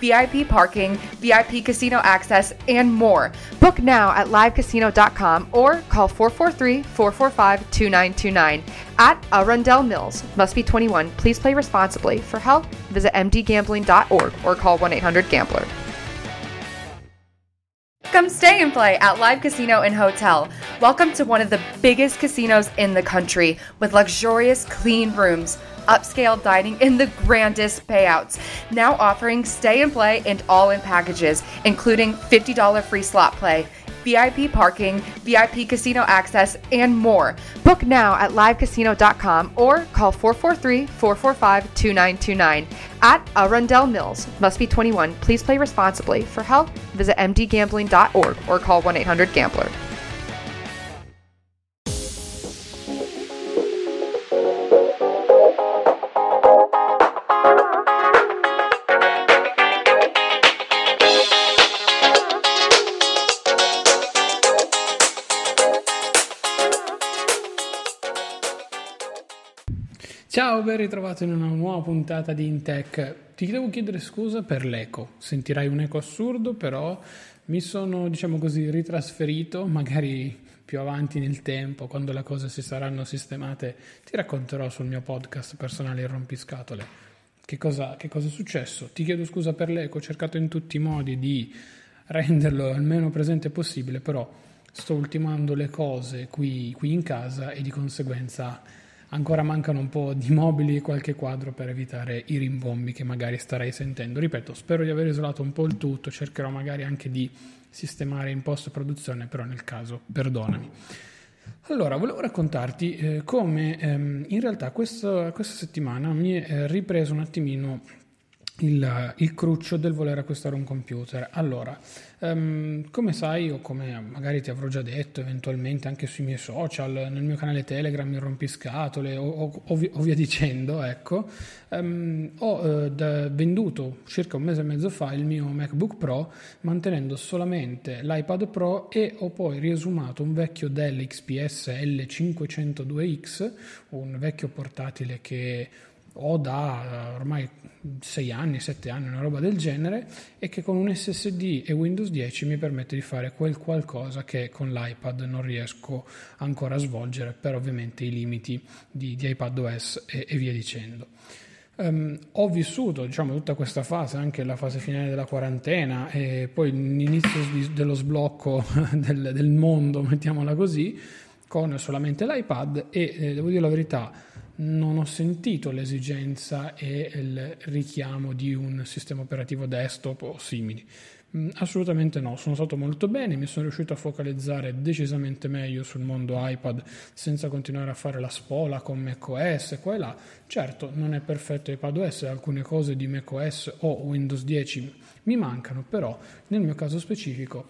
VIP parking, VIP casino access, and more. Book now at livecasino.com or call 443 445 2929 at Arundel Mills. Must be 21. Please play responsibly. For help, visit mdgambling.org or call 1 800 Gambler. Come stay and play at Live Casino and Hotel. Welcome to one of the biggest casinos in the country with luxurious, clean rooms upscale dining, and the grandest payouts. Now offering stay and play and all in packages, including $50 free slot play. VIP parking, VIP casino access, and more. Book now at livecasino.com or call 443 445 2929 at Arundel Mills. Must be 21. Please play responsibly. For help, visit mdgambling.org or call 1 800 Gambler. Ciao, ben ritrovato in una nuova puntata di Intech. Ti devo chiedere scusa per l'eco. Sentirai un eco assurdo, però mi sono, diciamo così, ritrasferito, magari più avanti nel tempo, quando le cose si saranno sistemate, ti racconterò sul mio podcast personale Il Rompiscatole che cosa, che cosa è successo. Ti chiedo scusa per l'eco, ho cercato in tutti i modi di renderlo il meno presente possibile, però sto ultimando le cose qui, qui in casa e di conseguenza ancora mancano un po' di mobili e qualche quadro per evitare i rimbombi che magari starei sentendo. Ripeto, spero di aver isolato un po' il tutto, cercherò magari anche di sistemare in post produzione, però nel caso perdonami. Allora, volevo raccontarti eh, come ehm, in realtà questo, questa settimana mi è eh, ripreso un attimino il, il, cruccio del voler acquistare un computer. Allora, um, come sai, o come magari ti avrò già detto eventualmente anche sui miei social, nel mio canale Telegram, il rompiscatole o, o, o, vi, o via dicendo, ecco, um, ho uh, da, venduto circa un mese e mezzo fa il mio MacBook Pro mantenendo solamente l'iPad Pro e ho poi riesumato un vecchio Dell XPS L502X, un vecchio portatile che ho da ormai 6 anni, 7 anni, una roba del genere, e che con un SSD e Windows 10 mi permette di fare quel qualcosa che con l'iPad non riesco ancora a svolgere per ovviamente i limiti di, di iPadOS e, e via dicendo. Um, ho vissuto diciamo, tutta questa fase, anche la fase finale della quarantena e poi l'inizio dello sblocco del, del mondo, mettiamola così, con solamente l'iPad e eh, devo dire la verità, non ho sentito l'esigenza e il richiamo di un sistema operativo desktop o simili. Mm, assolutamente no, sono stato molto bene, mi sono riuscito a focalizzare decisamente meglio sul mondo iPad senza continuare a fare la spola con macOS qua e là. Certo, non è perfetto iPadOS, alcune cose di macOS o Windows 10 mi mancano, però nel mio caso specifico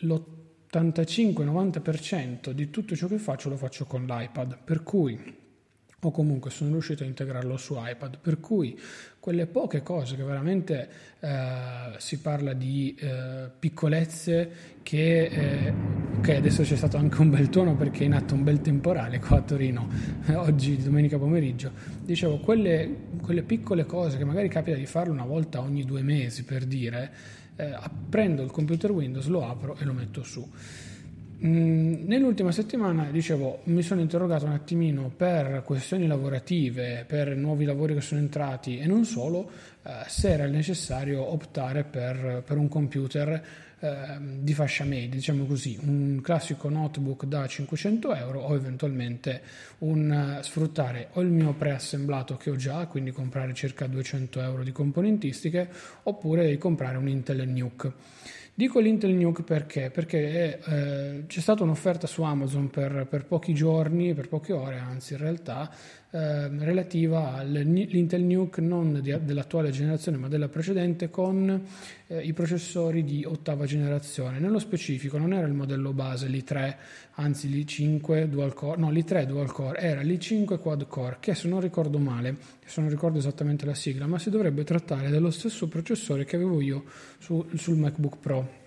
l'85-90% di tutto ciò che faccio lo faccio con l'iPad, per cui o comunque sono riuscito a integrarlo su iPad, per cui quelle poche cose che veramente eh, si parla di eh, piccolezze che eh, ok adesso c'è stato anche un bel tono perché è in atto un bel temporale qua a Torino oggi domenica pomeriggio. Dicevo quelle, quelle, piccole cose che magari capita di farlo una volta ogni due mesi per dire eh, prendo il computer Windows lo apro e lo metto su nell'ultima settimana, dicevo, mi sono interrogato un attimino per questioni lavorative, per nuovi lavori che sono entrati e non solo, eh, se era necessario optare per, per un computer eh, di fascia media, diciamo così, un classico notebook da 500 euro o eventualmente un, uh, sfruttare o il mio preassemblato che ho già, quindi comprare circa 200 euro di componentistiche, oppure comprare un Intel Nuke. Dico l'Intel Nuke perché? Perché eh, c'è stata un'offerta su Amazon per, per, pochi giorni, per poche ore, anzi in realtà, eh, relativa all'Intel Nuke non di, dell'attuale generazione ma della precedente con eh, i processori di ottava generazione. Nello specifico non era il modello base l'i3, anzi l'i5 dual core, no l'i3 dual core, era l'i5 quad core che se non ricordo male, se non ricordo esattamente la sigla, ma si dovrebbe trattare dello stesso processore che avevo io su, sul MacBook Pro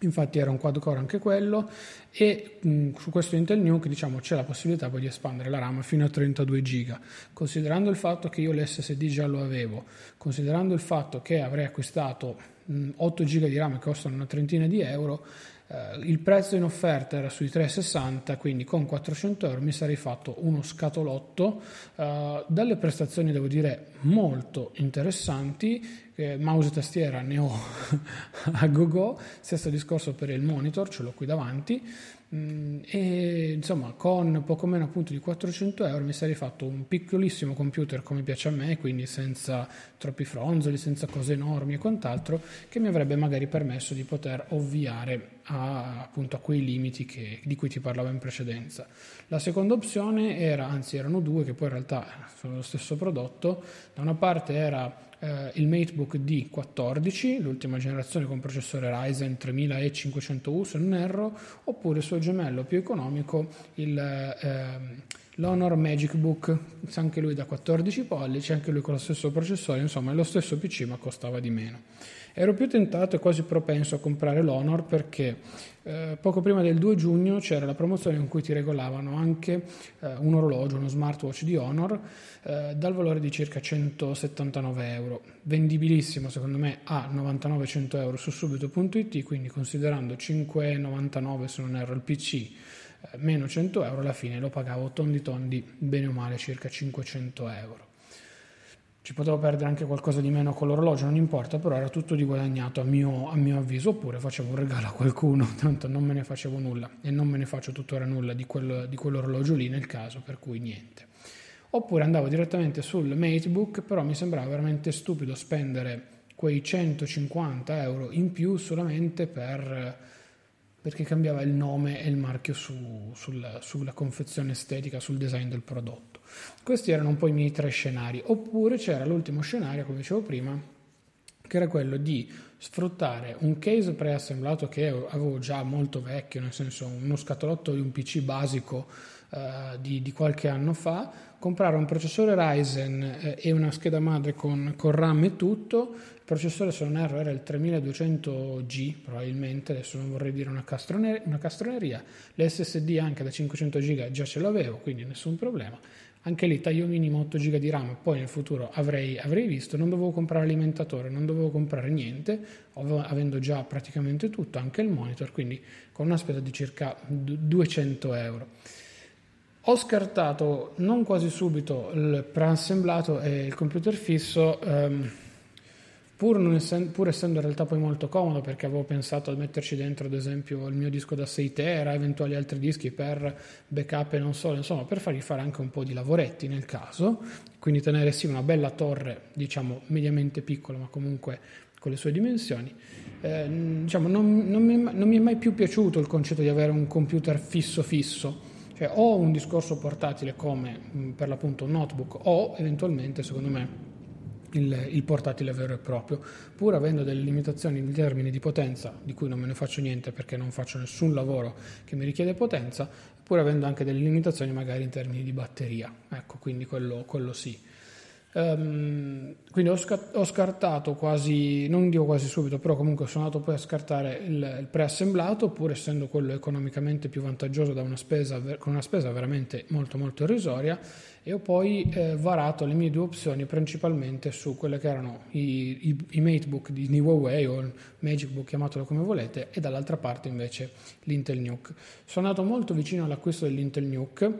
infatti era un quad core anche quello e mh, su questo Intel Nuke diciamo, c'è la possibilità poi di espandere la RAM fino a 32 GB considerando il fatto che io l'SSD già lo avevo considerando il fatto che avrei acquistato mh, 8 GB di RAM che costano una trentina di euro eh, il prezzo in offerta era sui 3,60 quindi con 400 euro mi sarei fatto uno scatolotto. Eh, dalle prestazioni devo dire molto interessanti. Eh, mouse e tastiera ne ho a go go stesso discorso per il monitor ce l'ho qui davanti. Mm, e insomma con poco meno appunto di 400 euro mi sarei fatto un piccolissimo computer come piace a me quindi senza troppi fronzoli senza cose enormi e quant'altro che mi avrebbe magari permesso di poter ovviare a, appunto a quei limiti che, di cui ti parlavo in precedenza. La seconda opzione era anzi erano due che poi in realtà sono lo stesso prodotto da una parte era eh, il MateBook D14, l'ultima generazione con processore Ryzen 3500U se non erro, oppure il suo gemello più economico, il, eh, l'Honor Magic Book, anche lui da 14 pollici, anche lui con lo stesso processore, insomma è lo stesso PC ma costava di meno. Ero più tentato e quasi propenso a comprare l'Honor perché eh, poco prima del 2 giugno c'era la promozione in cui ti regolavano anche eh, un orologio, uno smartwatch di Honor eh, dal valore di circa 179 euro. Vendibilissimo secondo me a 99-100 euro su subito.it, quindi considerando 5,99 se non erro il PC eh, meno 100 euro, alla fine lo pagavo tondi tondi, bene o male circa 500 euro. Ci potevo perdere anche qualcosa di meno con l'orologio, non importa, però era tutto di guadagnato a mio, a mio avviso, oppure facevo un regalo a qualcuno, tanto non me ne facevo nulla e non me ne faccio tuttora nulla di, quel, di quell'orologio lì nel caso, per cui niente. Oppure andavo direttamente sul Matebook, però mi sembrava veramente stupido spendere quei 150 euro in più solamente per, perché cambiava il nome e il marchio su, sul, sulla confezione estetica, sul design del prodotto. Questi erano un po' i miei tre scenari. Oppure c'era l'ultimo scenario, come dicevo prima, che era quello di sfruttare un case preassemblato che avevo già molto vecchio, nel senso uno scatolotto di un PC basico uh, di, di, qualche anno fa, comprare un processore Ryzen eh, e una scheda madre con, con, RAM e tutto. Processore, se non erro, era il 3200G, probabilmente, adesso non vorrei dire una, castroneria, una castroneria. L'SSD anche da 500 GB già ce l'avevo, quindi nessun problema anche lì taglio minimo 8 GB di RAM, poi nel futuro avrei, avrei, visto, non dovevo comprare alimentatore, non dovevo comprare niente, avendo già praticamente tutto, anche il monitor, quindi con una spesa di circa 200 euro. Ho scartato non quasi subito il preassemblato e il computer fisso. Ehm, Pur, essendo, pur, essendo, in realtà poi molto comodo perché avevo pensato di metterci dentro ad esempio il mio disco da 6 tera, eventuali altri dischi per backup e non solo, insomma per fargli fare anche un po' di lavoretti nel caso, quindi tenere sì una bella torre diciamo mediamente piccola ma comunque con le sue dimensioni. Eh, diciamo, non, non, mi, non mi è mai più piaciuto il concetto di avere un computer fisso fisso, cioè o un discorso portatile come per l'appunto un notebook o eventualmente secondo me il, il, portatile vero e proprio, pur avendo delle limitazioni in termini di potenza, di cui non me ne faccio niente perché non faccio nessun lavoro che mi richiede potenza, pur avendo anche delle limitazioni magari in termini di batteria. Ecco, quindi quello, quello sì. Um, quindi ho, sca- ho, scartato quasi, non dico quasi subito, però comunque sono andato poi a scartare il, il preassemblato, pur essendo quello economicamente più vantaggioso una spesa, con una spesa veramente molto molto irrisoria e ho poi eh, varato le mie due opzioni principalmente su quelle che erano i, i, i Matebook di, di Huawei o il Magic Book, chiamatelo come volete, e dall'altra parte invece l'Intel Nuke. Sono andato molto vicino all'acquisto dell'Intel Nuke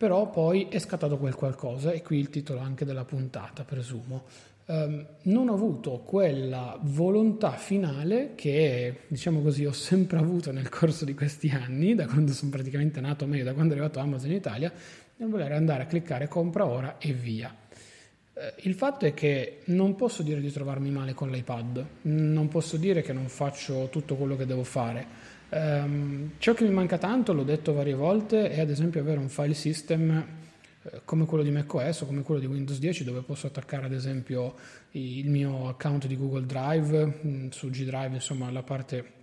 però poi è scattato quel qualcosa e qui il titolo anche della puntata, presumo. Um, non ho avuto quella volontà finale che, diciamo così, ho sempre avuto nel corso di questi anni, da quando sono praticamente nato, meglio da quando è arrivato Amazon in Italia, nel voler andare a cliccare compra ora e via. Uh, il fatto è che non posso dire di trovarmi male con l'iPad, non posso dire che non faccio tutto quello che devo fare. Um, ciò che mi manca tanto, l'ho detto varie volte, è ad esempio avere un file system eh, come quello di macOS o come quello di Windows 10 dove posso attaccare ad esempio il mio account di Google Drive mm, su G Drive, insomma la parte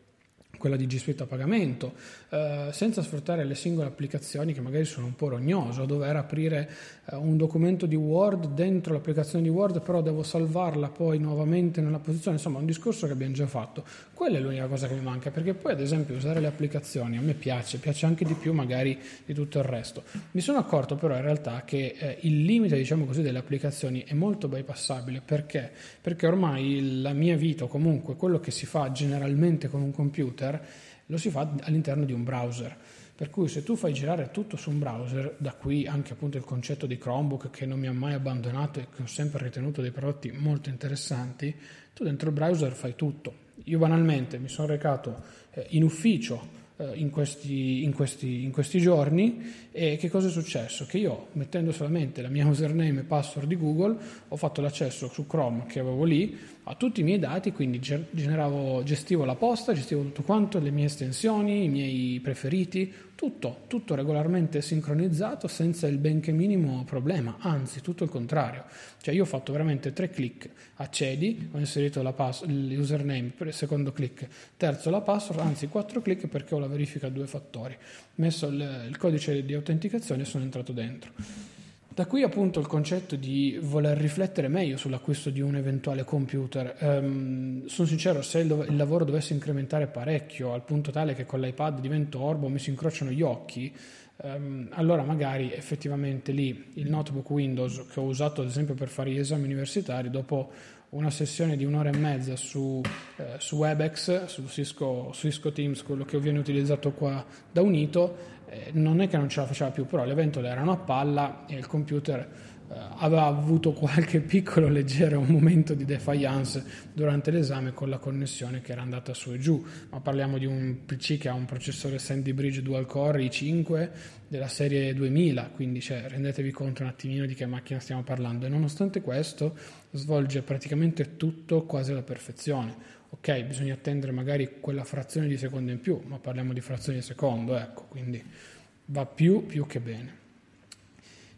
quella di G Suite a pagamento, eh, senza sfruttare le singole applicazioni che magari sono un po' rognose, o dover aprire eh, un documento di Word dentro l'applicazione di Word, però devo salvarla poi nuovamente nella posizione, insomma un discorso che abbiamo già fatto. Quella è l'unica cosa che mi manca, perché poi ad esempio usare le applicazioni a me piace, piace anche di più magari di tutto il resto. Mi sono accorto però in realtà che eh, il limite, diciamo così, delle applicazioni è molto bypassabile, perché? Perché ormai la mia vita, o comunque quello che si fa generalmente con un computer, computer lo si fa all'interno di un browser. Per cui se tu fai girare tutto su un browser, da qui anche appunto il concetto di Chromebook che non mi ha mai abbandonato e che ho sempre ritenuto dei prodotti molto interessanti, tu dentro il browser fai tutto. Io banalmente mi sono recato eh, in ufficio eh, in, questi, in, questi, in, questi, giorni e che cosa è successo? Che io mettendo solamente la mia username e password di Google ho fatto l'accesso su Chrome che avevo lì a tutti i miei dati, quindi generavo, gestivo la posta, gestivo tutto quanto, le mie estensioni, i miei preferiti, tutto, tutto regolarmente sincronizzato senza il benché minimo problema, anzi tutto il contrario. Cioè io ho fatto veramente tre clic, accedi, ho inserito pass- l'username, secondo clic, terzo la password, anzi quattro clic perché ho la verifica a due fattori, messo il, il codice di autenticazione e sono entrato dentro. Da qui appunto il concetto di voler riflettere meglio sull'acquisto di un eventuale computer. Um, sono sincero, se il, il, lavoro dovesse incrementare parecchio al punto tale che con l'iPad divento orbo, mi si incrociano gli occhi, um, allora magari effettivamente lì il notebook Windows che ho usato ad esempio per fare gli esami universitari, dopo una sessione di un'ora e mezza su, eh, su WebEx, su Cisco, Cisco, Teams, quello che viene utilizzato qua da Unito, eh, non è che non ce la faceva più, però le ventole erano a palla e il computer eh, aveva avuto qualche piccolo leggero momento di defiance durante l'esame con la connessione che era andata su e giù, ma parliamo di un PC che ha un processore Sandy Bridge dual core i5 della serie 2000, quindi cioè, rendetevi conto un attimino di che macchina stiamo parlando e nonostante questo svolge praticamente tutto quasi alla perfezione. Ok, bisogna attendere magari quella frazione di secondo in più, ma parliamo di frazioni di secondo, ecco, quindi va più, più che bene.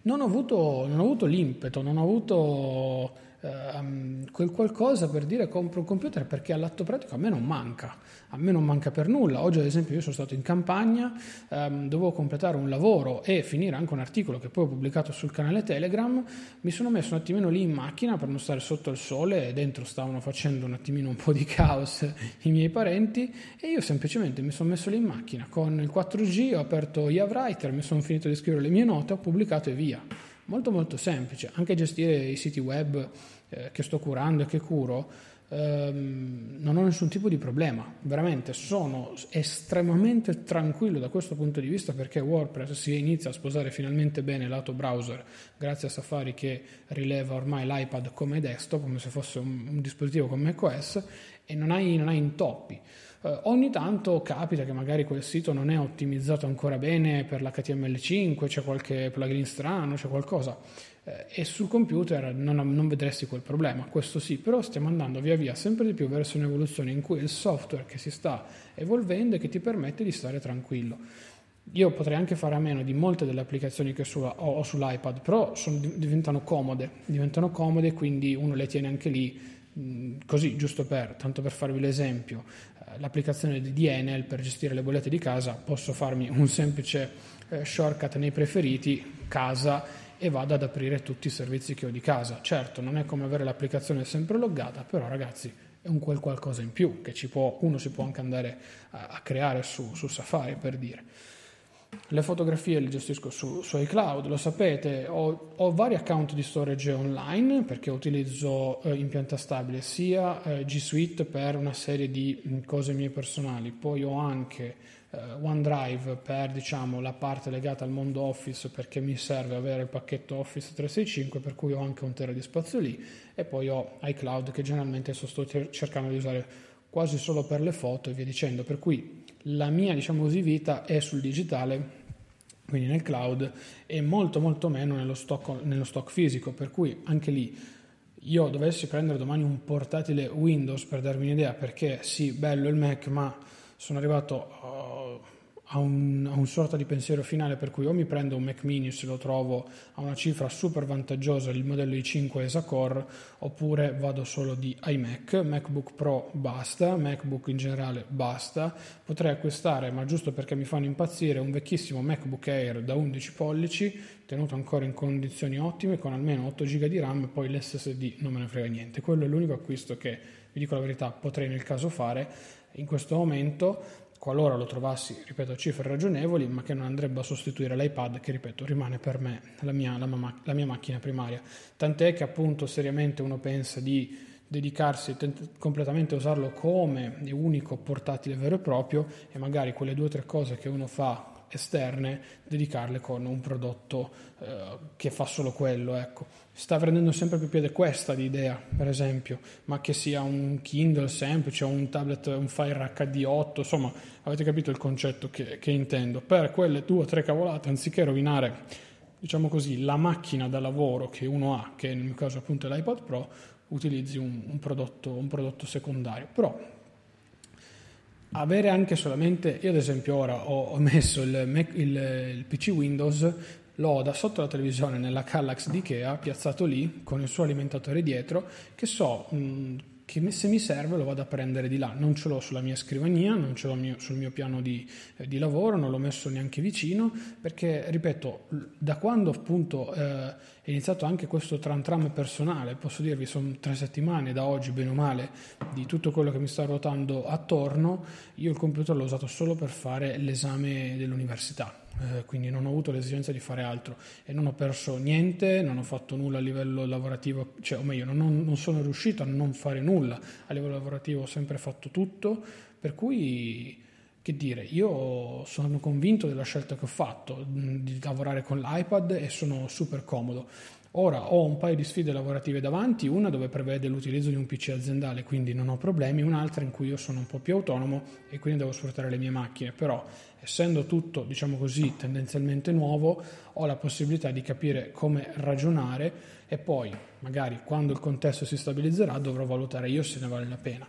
Non ho avuto, non ho avuto l'impeto, non ho avuto eh, quel qualcosa per dire compro un computer perché all'atto pratico a me non manca, a me non manca per nulla. Oggi ad esempio io sono stato in campagna, ehm, dovevo completare un lavoro e finire anche un articolo che poi ho pubblicato sul canale Telegram, mi sono messo un attimino lì in macchina per non stare sotto il sole e dentro stavano facendo un attimino un po' di caos i miei parenti e io semplicemente mi sono messo lì in macchina con il 4G, ho aperto Yavwriter, mi sono finito di scrivere le mie note, ho pubblicato e via molto molto semplice, anche gestire i siti web eh, che sto curando e che curo, ehm, non ho nessun tipo di problema, veramente sono estremamente tranquillo da questo punto di vista perché WordPress si inizia a sposare finalmente bene lato browser grazie a Safari che rileva ormai l'iPad come desktop, come se fosse un, un dispositivo come macOS e non hai, non hai intoppi. Uh, ogni tanto capita che magari quel sito non è ottimizzato ancora bene per l'HTML5, c'è qualche plugin strano, c'è qualcosa eh, e sul computer non, non, vedresti quel problema, questo sì, però stiamo andando via via sempre di più verso un'evoluzione in cui il software che si sta evolvendo e che ti permette di stare tranquillo. Io potrei anche fare a meno di molte delle applicazioni che ho, ho sull'iPad, però sono, diventano comode, diventano comode, quindi uno le tiene anche lì così giusto per, tanto per farvi l'esempio, eh, l'applicazione di Enel per gestire le bollette di casa, posso farmi un semplice eh, shortcut nei preferiti, casa, e vado ad aprire tutti i servizi che ho di casa. Certo, non è come avere l'applicazione sempre loggata, però ragazzi è un quel qualcosa in più che può, uno si può anche andare a, a creare su, su Safari per dire. Le fotografie le gestisco su, su iCloud, lo sapete, ho, ho, vari account di storage online perché utilizzo eh, in stabile sia eh, G Suite per una serie di mh, cose mie personali, poi ho anche eh, OneDrive per diciamo, la parte legata al mondo Office perché mi serve avere il pacchetto Office 365 per cui ho anche un tera di spazio lì. E poi ho iCloud che generalmente sto cercando di usare quasi solo per le foto e via dicendo, per cui la mia diciamo così, vita è sul digitale, quindi nel cloud, e molto molto meno nello stock, nello stock fisico, per cui anche lì io dovessi prendere domani un portatile Windows per darmi un'idea, perché sì, bello il Mac, ma sono arrivato uh, a un, a un, sorta di pensiero finale per cui o mi prendo un Mac mini se lo trovo a una cifra super vantaggiosa il modello i5 ESA Core oppure vado solo di iMac MacBook Pro basta MacBook in generale basta. Potrei acquistare ma giusto perché mi fanno impazzire un vecchissimo MacBook Air da 11 pollici tenuto ancora in condizioni ottime con almeno 8 GB di RAM e poi l'SSD non me ne frega niente. Quello è l'unico acquisto che vi dico la verità potrei nel caso fare. In questo momento qualora lo trovassi, ripeto, a cifre ragionevoli, ma che non andrebbe a sostituire l'iPad, che ripeto rimane per me la mia, la, la mia macchina primaria. Tant'è che appunto seriamente uno pensa di dedicarsi tent- completamente a usarlo come unico portatile vero e proprio e magari quelle due o tre cose che uno fa esterne, dedicarle con un prodotto eh, che fa solo quello. Ecco. Sta prendendo sempre più piede questa l'idea, per esempio, ma che sia un Kindle semplice un tablet, un Fire HD8, insomma, avete capito il concetto che, che intendo. Per quelle due o tre cavolate, anziché rovinare diciamo così, la macchina da lavoro che uno ha, che nel mio caso appunto è l'iPad Pro, utilizzi un, un, prodotto, un prodotto secondario. Però avere anche solamente, io ad esempio ora ho, messo il, Mac, il, il, PC Windows, l'ho da sotto la televisione nella Kallax di Ikea, piazzato lì con il suo alimentatore dietro, che so mh, che se mi serve lo vado a prendere di là, non ce l'ho sulla mia scrivania, non ce l'ho mio, sul mio piano di, eh, di, lavoro, non l'ho messo neanche vicino, perché ripeto, da quando appunto eh, è iniziato anche questo tram tram personale, posso dirvi sono tre settimane da oggi, bene o male, di tutto quello che mi sta ruotando attorno, io il computer l'ho usato solo per fare l'esame dell'università eh, quindi non ho avuto l'esigenza di fare altro e non ho perso niente, non ho fatto nulla a livello lavorativo, cioè, o meglio, non, non sono riuscito a non fare nulla a livello lavorativo, ho sempre fatto tutto, per cui che dire, io sono convinto della scelta che ho fatto di lavorare con l'iPad e sono super comodo. Ora ho un paio di sfide lavorative davanti, una dove prevede l'utilizzo di un PC aziendale, quindi non ho problemi, un'altra in cui io sono un po' più autonomo e quindi devo sfruttare le mie macchine, però essendo tutto, diciamo così, tendenzialmente nuovo, ho la possibilità di capire come ragionare e poi magari quando il contesto si stabilizzerà dovrò valutare io se ne vale la pena.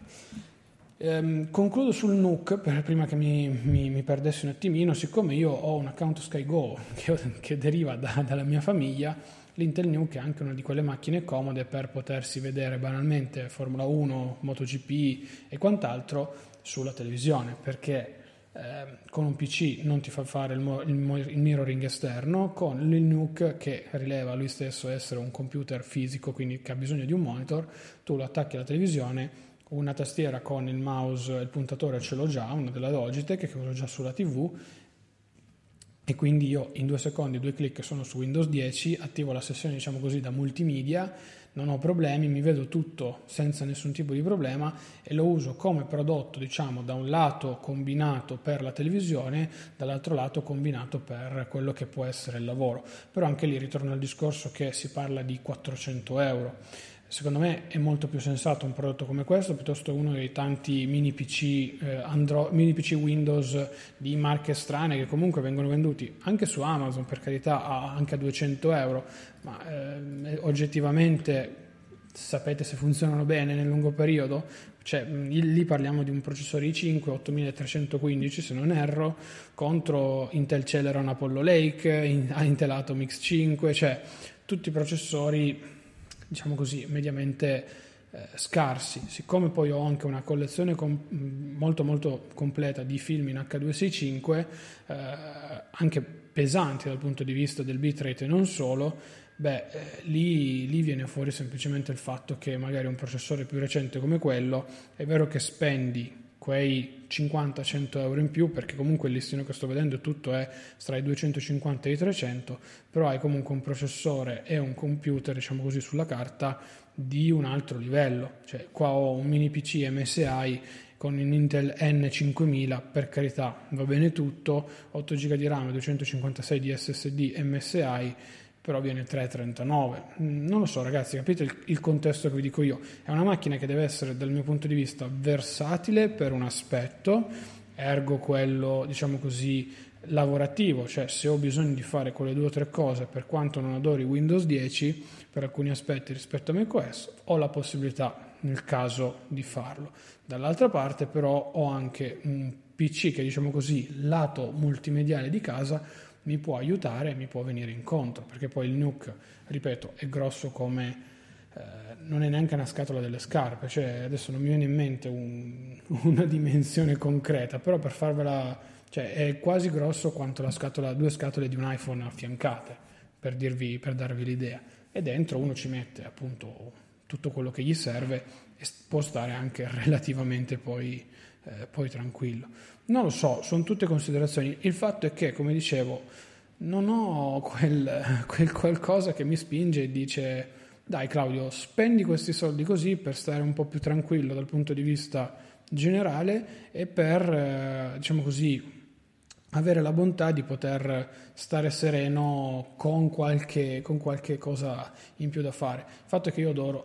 Ehm, concludo sul NUC, per, prima che mi, mi, mi, perdessi un attimino, siccome io ho un account SkyGo che, che deriva da, dalla mia famiglia, l'Intel Nuke è anche una di quelle macchine comode per potersi vedere banalmente Formula 1, MotoGP e quant'altro sulla televisione, perché eh, con un PC non ti fa fare il, mo- il, mirroring esterno, con il Nuke che rileva lui stesso essere un computer fisico, quindi che ha bisogno di un monitor, tu lo attacchi alla televisione, una tastiera con il mouse e il puntatore ce l'ho già, una della Logitech che uso già sulla TV e quindi io in due secondi, due clic sono su Windows 10, attivo la sessione diciamo così da multimedia, non ho problemi, mi vedo tutto senza nessun tipo di problema e lo uso come prodotto diciamo da un lato combinato per la televisione, dall'altro lato combinato per quello che può essere il lavoro. Però anche lì ritorno al discorso che si parla di 400 euro. Secondo me è molto più sensato un prodotto come questo piuttosto uno dei tanti mini PC, eh, Android, mini PC Windows di marche strane che comunque vengono venduti anche su Amazon per carità a, anche a 200 euro, ma eh, oggettivamente sapete se funzionano bene nel lungo periodo? Cioè, lì parliamo di un processore i5 8315 se non erro, contro Intel Celeron Apollo Lake, Intel Atom X5, cioè tutti i processori diciamo così, mediamente eh, scarsi. Siccome poi ho anche una collezione com- molto molto completa di film in H265, eh, anche pesanti dal punto di vista del bitrate e non solo, beh, eh, lì, lì, viene fuori semplicemente il fatto che magari un processore più recente come quello, è vero che spendi quei 50-100 euro in più perché comunque il listino che sto vedendo tutto è tra i 250 e i 300 però hai comunque un processore e un computer diciamo così sulla carta di un altro livello. Cioè qua ho un mini PC MSI con un Intel N5000 per carità va bene tutto 8 GB di RAM 256 di SSD MSI però viene 3,39. Mm, non lo so ragazzi, capite il, il, contesto che vi dico io? È una macchina che deve essere dal mio punto di vista versatile per un aspetto, ergo quello diciamo così lavorativo, cioè se ho bisogno di fare quelle due o tre cose per quanto non adori Windows 10 per alcuni aspetti rispetto a macOS, ho la possibilità nel caso di farlo. Dall'altra parte però ho anche un PC che diciamo così lato multimediale di casa mi può aiutare mi può venire incontro perché poi il NUC ripeto è grosso come eh, non è neanche una scatola delle scarpe cioè adesso non mi viene in mente un, una dimensione concreta però per farvela cioè è quasi grosso quanto la scatola, due scatole di un iPhone affiancate per, dirvi, per darvi l'idea. E dentro uno ci mette appunto tutto quello che gli serve e può stare anche relativamente poi, eh, poi tranquillo. Non lo so, sono tutte considerazioni. Il fatto è che, come dicevo, non ho quel, quel qualcosa che mi spinge e dice dai Claudio, spendi questi soldi così per stare un po' più tranquillo dal punto di vista generale e per, eh, diciamo così, avere la bontà di poter stare sereno con qualche, con qualche cosa in più da fare. Il fatto è che io adoro,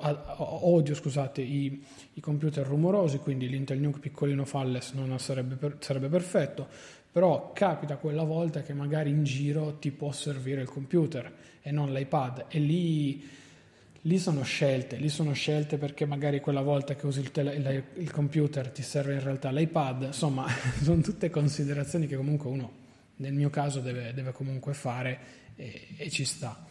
odio scusate, i, i, computer rumorosi, quindi l'Intel Nuke piccolino Falles non sarebbe, per, sarebbe perfetto, però capita quella volta che magari in giro ti può servire il computer e non l'iPad e lì lì sono scelte, lì sono scelte perché magari quella volta che usi il, tele, il, computer ti serve in realtà l'iPad, insomma sono tutte considerazioni che comunque uno nel mio caso deve, deve comunque fare e, e, ci sta.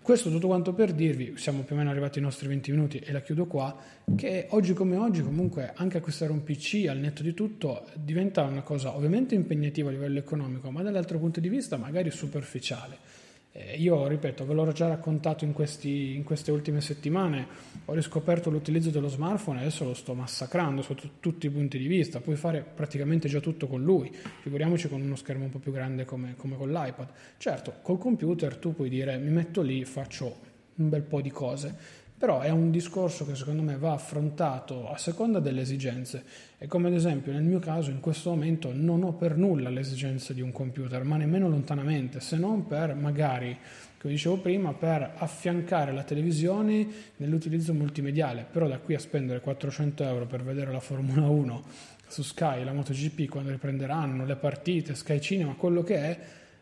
Questo tutto quanto per dirvi, siamo più o meno arrivati ai nostri 20 minuti e la chiudo qua, che oggi come oggi comunque anche acquistare un PC al netto di tutto diventa una cosa ovviamente impegnativa a livello economico, ma dall'altro punto di vista magari superficiale eh, io, ripeto, ve l'ho già raccontato in, questi, in, queste ultime settimane, ho riscoperto l'utilizzo dello smartphone e adesso lo sto massacrando sotto tutti i punti di vista, puoi fare praticamente già tutto con lui, figuriamoci con uno schermo un po' più grande come, come con l'iPad. Certo, col computer tu puoi dire mi metto lì, faccio un bel po' di cose, però è un discorso che secondo me va affrontato a seconda delle esigenze. E come ad esempio nel mio caso in questo momento non ho per nulla l'esigenza di un computer, ma nemmeno lontanamente, se non per magari, come dicevo prima, per affiancare la televisione nell'utilizzo multimediale, però da qui a spendere 400 euro per vedere la Formula 1 su Sky, la MotoGP quando riprenderanno le partite, Sky Cinema, quello che è,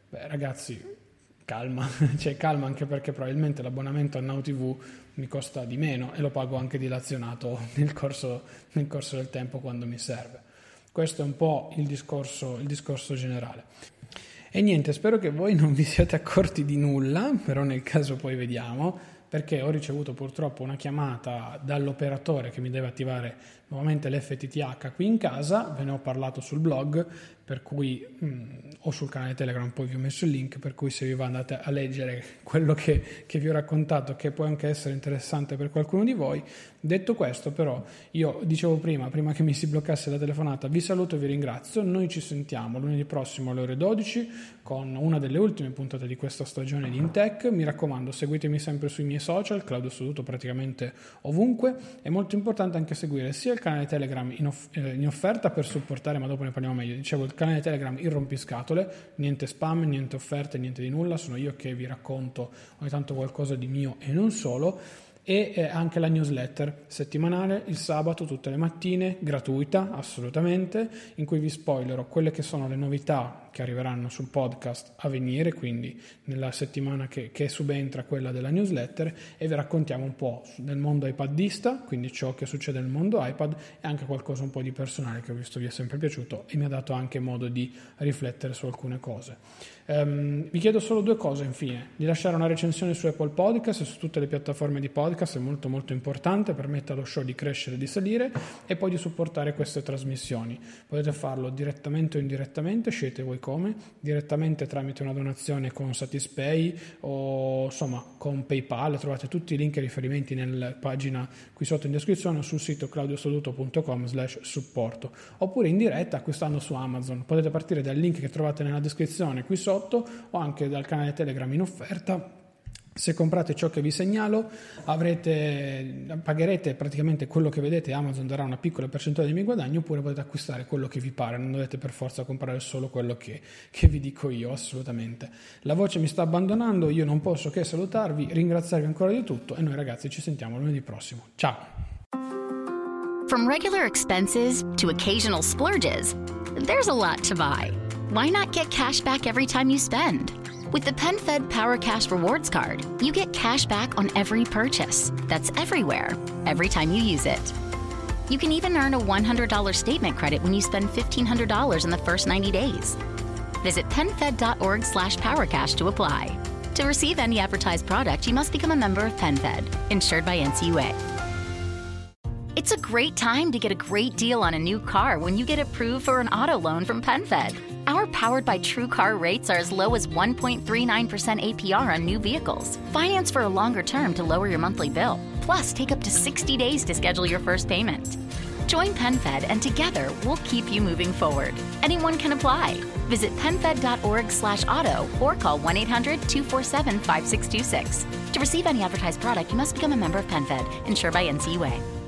beh ragazzi, calma, cioè calma anche perché probabilmente l'abbonamento a Now TV mi costa di meno e lo pago anche dilazionato nel corso, nel corso del tempo quando mi serve. Questo è un po' il discorso, il discorso generale. E niente, spero che voi non vi siate accorti di nulla, però nel caso poi vediamo, perché ho ricevuto purtroppo una chiamata dall'operatore che mi deve attivare nuovamente l'FTTH qui in casa, ve ne ho parlato sul blog, per cui mh, mm, o sul canale Telegram poi vi ho messo il link per cui se vi va andate a leggere quello che, che, vi ho raccontato che può anche essere interessante per qualcuno di voi. Detto questo però io dicevo prima prima che mi si bloccasse la telefonata vi saluto e vi ringrazio. Noi ci sentiamo lunedì prossimo alle ore 12 con una delle ultime puntate di questa stagione di Intech. Mi raccomando seguitemi sempre sui miei social Claudio Soduto praticamente ovunque. È molto importante anche seguire sia il canale Telegram in, off- eh, in offerta per supportare ma dopo ne parliamo meglio dicevo il canale Telegram il rompiscatole, niente spam, niente offerte, niente di nulla, sono io che vi racconto ogni tanto qualcosa di mio e non solo e eh, anche la newsletter settimanale il sabato tutte le mattine gratuita assolutamente in cui vi spoilerò quelle che sono le novità che arriveranno sul podcast a venire quindi nella settimana che, che subentra quella della newsletter e vi raccontiamo un po' del mondo iPadista quindi ciò che succede nel mondo iPad e anche qualcosa un po' di personale che ho visto vi è sempre piaciuto e mi ha dato anche modo di riflettere su alcune cose Um, vi chiedo solo due cose infine, di lasciare una recensione su Apple Podcast e su tutte le piattaforme di podcast, è molto molto importante, permette allo show di crescere e di salire e poi di supportare queste trasmissioni. Potete farlo direttamente o indirettamente, scegliete voi come, direttamente tramite una donazione con Satispay o insomma con PayPal, trovate tutti i link e riferimenti nella pagina qui sotto in descrizione o sul sito claudiosoduto.com slash supporto, oppure in diretta acquistando su Amazon. Potete partire dal link che trovate nella descrizione qui sotto sotto o anche dal canale Telegram in offerta. Se comprate ciò che vi segnalo, avrete, pagherete praticamente quello che vedete, Amazon darà una piccola percentuale dei miei guadagni, oppure potete acquistare quello che vi pare, non dovete per forza comprare solo quello che, che vi dico io, assolutamente. La voce mi sta abbandonando, io non posso che salutarvi, ringraziarvi ancora di tutto e noi ragazzi ci sentiamo lunedì prossimo. Ciao! From regular expenses to occasional splurges, there's a lot to buy. Why not get cash back every time you spend? With the PenFed Power Cash Rewards Card, you get cash back on every purchase. That's everywhere, every time you use it. You can even earn a $100 statement credit when you spend $1,500 in the first 90 days. Visit PenFed.org slash PowerCash to apply. To receive any advertised product, you must become a member of PenFed, insured by NCUA. It's a great time to get a great deal on a new car when you get approved for an auto loan from PenFed. Powered by True Car rates are as low as 1.39% APR on new vehicles. Finance for a longer term to lower your monthly bill. Plus, take up to 60 days to schedule your first payment. Join PenFed and together we'll keep you moving forward. Anyone can apply. Visit penfed.org slash auto or call 1-800-247-5626. To receive any advertised product, you must become a member of PenFed, insured by NCUA.